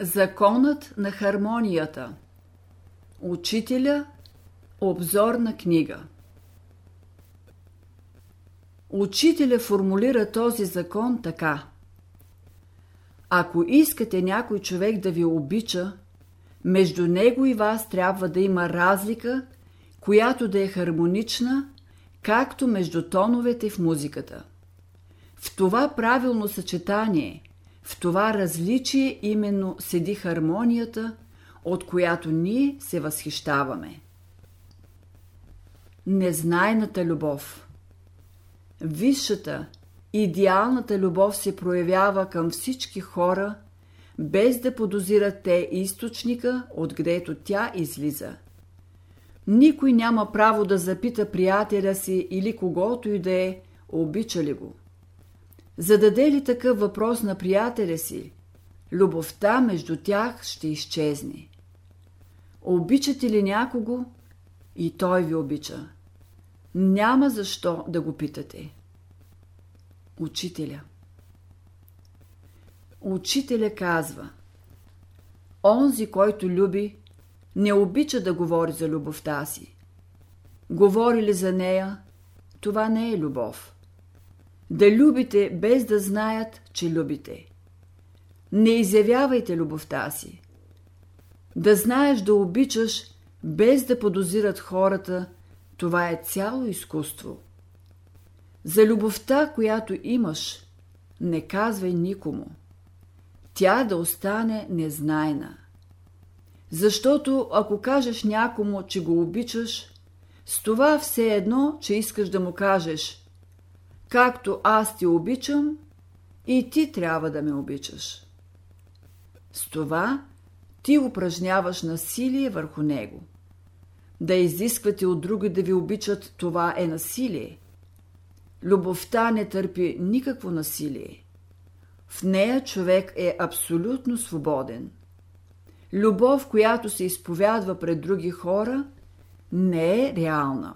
Законът на хармонията. Учителя Обзорна книга. Учителя формулира този закон така. Ако искате някой човек да ви обича, между него и вас трябва да има разлика, която да е хармонична, както между тоновете в музиката. В това правилно съчетание – в това различие именно седи хармонията, от която ние се възхищаваме. Незнайната любов Висшата, идеалната любов се проявява към всички хора, без да подозират те източника, откъдето тя излиза. Никой няма право да запита приятеля си или когото и да е, обича ли го. Зададе ли такъв въпрос на приятеля си, любовта между тях ще изчезне. Обичате ли някого и той ви обича? Няма защо да го питате. Учителя Учителя казва Онзи, който люби, не обича да говори за любовта си. Говори ли за нея, това не е любов. Да любите без да знаят, че любите. Не изявявайте любовта си. Да знаеш да обичаш, без да подозират хората, това е цяло изкуство. За любовта, която имаш, не казвай никому. Тя да остане незнайна. Защото ако кажеш някому, че го обичаш, с това все едно, че искаш да му кажеш – Както аз ти обичам, и ти трябва да ме обичаш. С това ти упражняваш насилие върху него. Да изисквате от други да ви обичат, това е насилие. Любовта не търпи никакво насилие. В нея човек е абсолютно свободен. Любов, която се изповядва пред други хора, не е реална.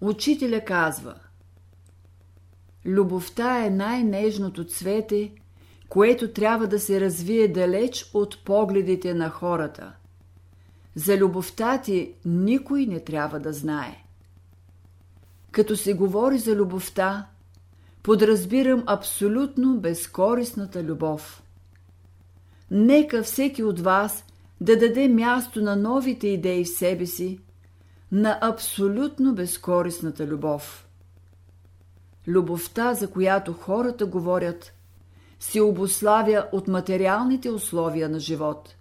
Учителя казва – Любовта е най-нежното цвете, което трябва да се развие далеч от погледите на хората. За любовта ти никой не трябва да знае. Като се говори за любовта, подразбирам абсолютно безкорисната любов. Нека всеки от вас да даде място на новите идеи в себе си, на абсолютно безкорисната любов любовта, за която хората говорят, се обославя от материалните условия на живот.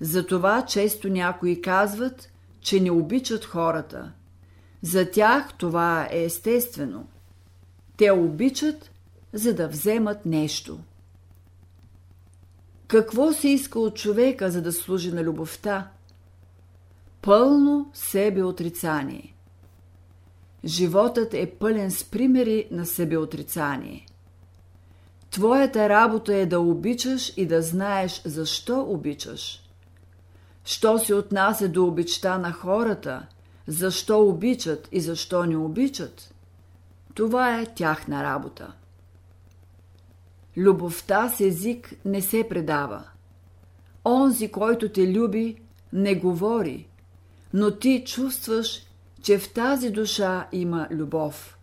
Затова често някои казват, че не обичат хората. За тях това е естествено. Те обичат, за да вземат нещо. Какво се иска от човека, за да служи на любовта? Пълно себе отрицание. Животът е пълен с примери на себеотрицание. Твоята работа е да обичаш и да знаеш защо обичаш. Що се отнася до обичта на хората, защо обичат и защо не обичат, това е тяхна работа. Любовта с език не се предава. Онзи, който те люби, не говори, но ти чувстваш че в тази душа има любов.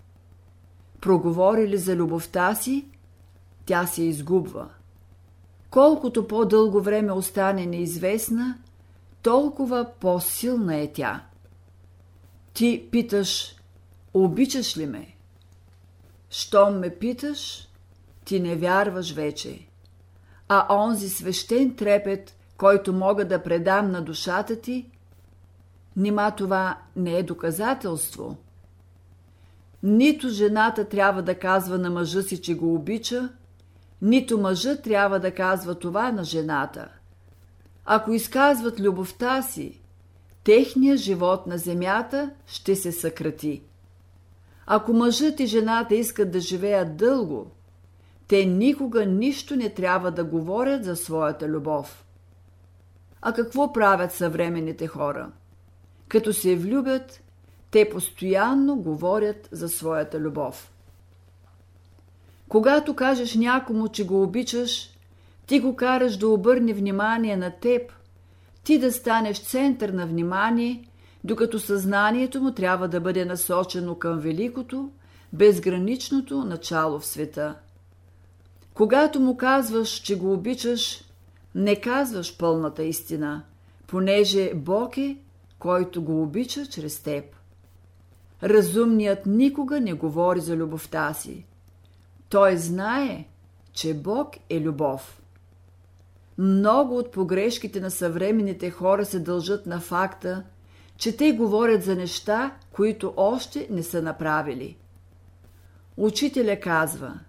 Проговори ли за любовта си, тя се изгубва. Колкото по-дълго време остане неизвестна, толкова по-силна е тя. Ти питаш, обичаш ли ме? Щом ме питаш, ти не вярваш вече. А онзи свещен трепет, който мога да предам на душата ти, Нима това не е доказателство? Нито жената трябва да казва на мъжа си, че го обича, нито мъжа трябва да казва това на жената. Ако изказват любовта си, техният живот на земята ще се съкрати. Ако мъжът и жената искат да живеят дълго, те никога нищо не трябва да говорят за своята любов. А какво правят съвременните хора? Като се влюбят, те постоянно говорят за своята любов. Когато кажеш някому, че го обичаш, Ти го караш да обърне внимание на теб, ти да станеш център на внимание, докато съзнанието му трябва да бъде насочено към великото, безграничното начало в света. Когато му казваш, че го обичаш, не казваш пълната истина, понеже Бог е, който го обича чрез теб. Разумният никога не говори за любовта си. Той знае, че Бог е любов. Много от погрешките на съвременните хора се дължат на факта, че те говорят за неща, които още не са направили. Учителя казва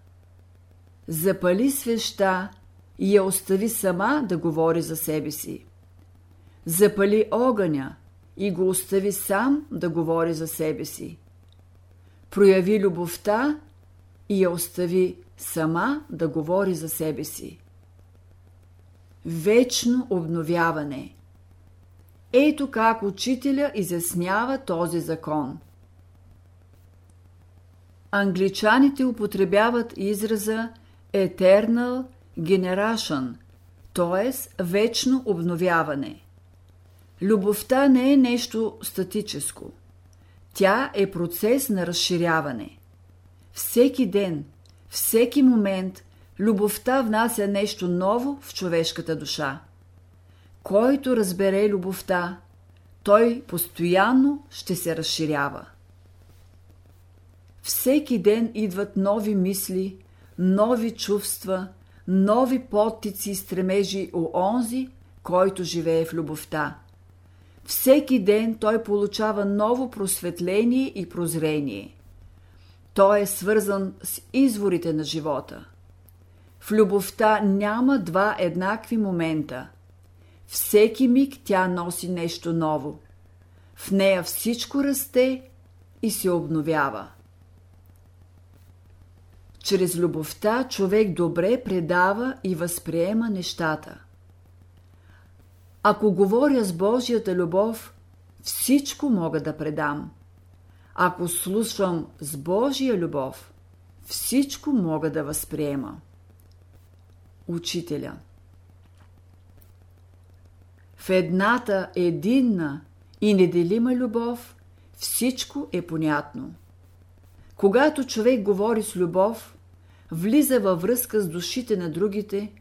Запали свеща и я остави сама да говори за себе си. Запали огъня и го остави сам да говори за себе си. Прояви любовта и я остави сама да говори за себе си. Вечно обновяване. Ето как учителя изяснява този закон. Англичаните употребяват израза Eternal Generation, т.е. вечно обновяване. Любовта не е нещо статическо. Тя е процес на разширяване. Всеки ден, всеки момент, любовта внася нещо ново в човешката душа. Който разбере любовта, той постоянно ще се разширява. Всеки ден идват нови мисли, нови чувства, нови подтици и стремежи у онзи, който живее в любовта. Всеки ден той получава ново просветление и прозрение. Той е свързан с изворите на живота. В любовта няма два еднакви момента. Всеки миг тя носи нещо ново. В нея всичко расте и се обновява. Чрез любовта човек добре предава и възприема нещата. Ако говоря с Божията любов, всичко мога да предам. Ако слушам с Божия любов, всичко мога да възприема. Учителя В едната единна и неделима любов всичко е понятно. Когато човек говори с любов, влиза във връзка с душите на другите,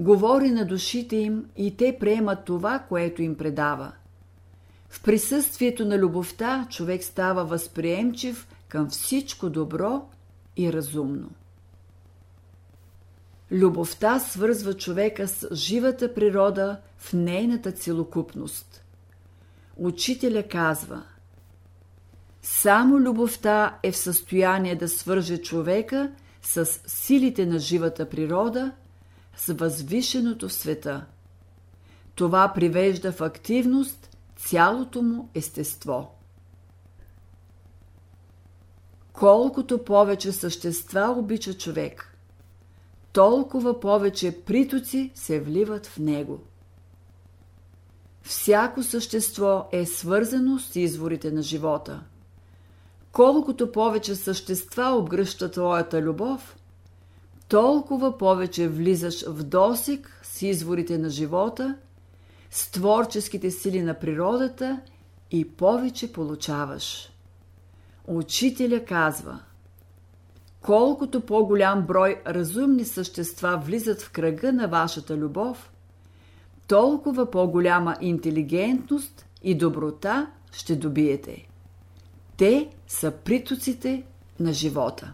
говори на душите им и те приемат това, което им предава. В присъствието на любовта човек става възприемчив към всичко добро и разумно. Любовта свързва човека с живата природа в нейната целокупност. Учителя казва – само любовта е в състояние да свърже човека с силите на живата природа, с възвишеното в света. Това привежда в активност цялото му естество. Колкото повече същества обича човек, толкова повече притоци се вливат в него. Всяко същество е свързано с изворите на живота – колкото повече същества обгръщат твоята любов, толкова повече влизаш в досек с изворите на живота, с творческите сили на природата и повече получаваш. Учителя казва Колкото по-голям брой разумни същества влизат в кръга на вашата любов, толкова по-голяма интелигентност и доброта ще добиете. Те са притоците на живота.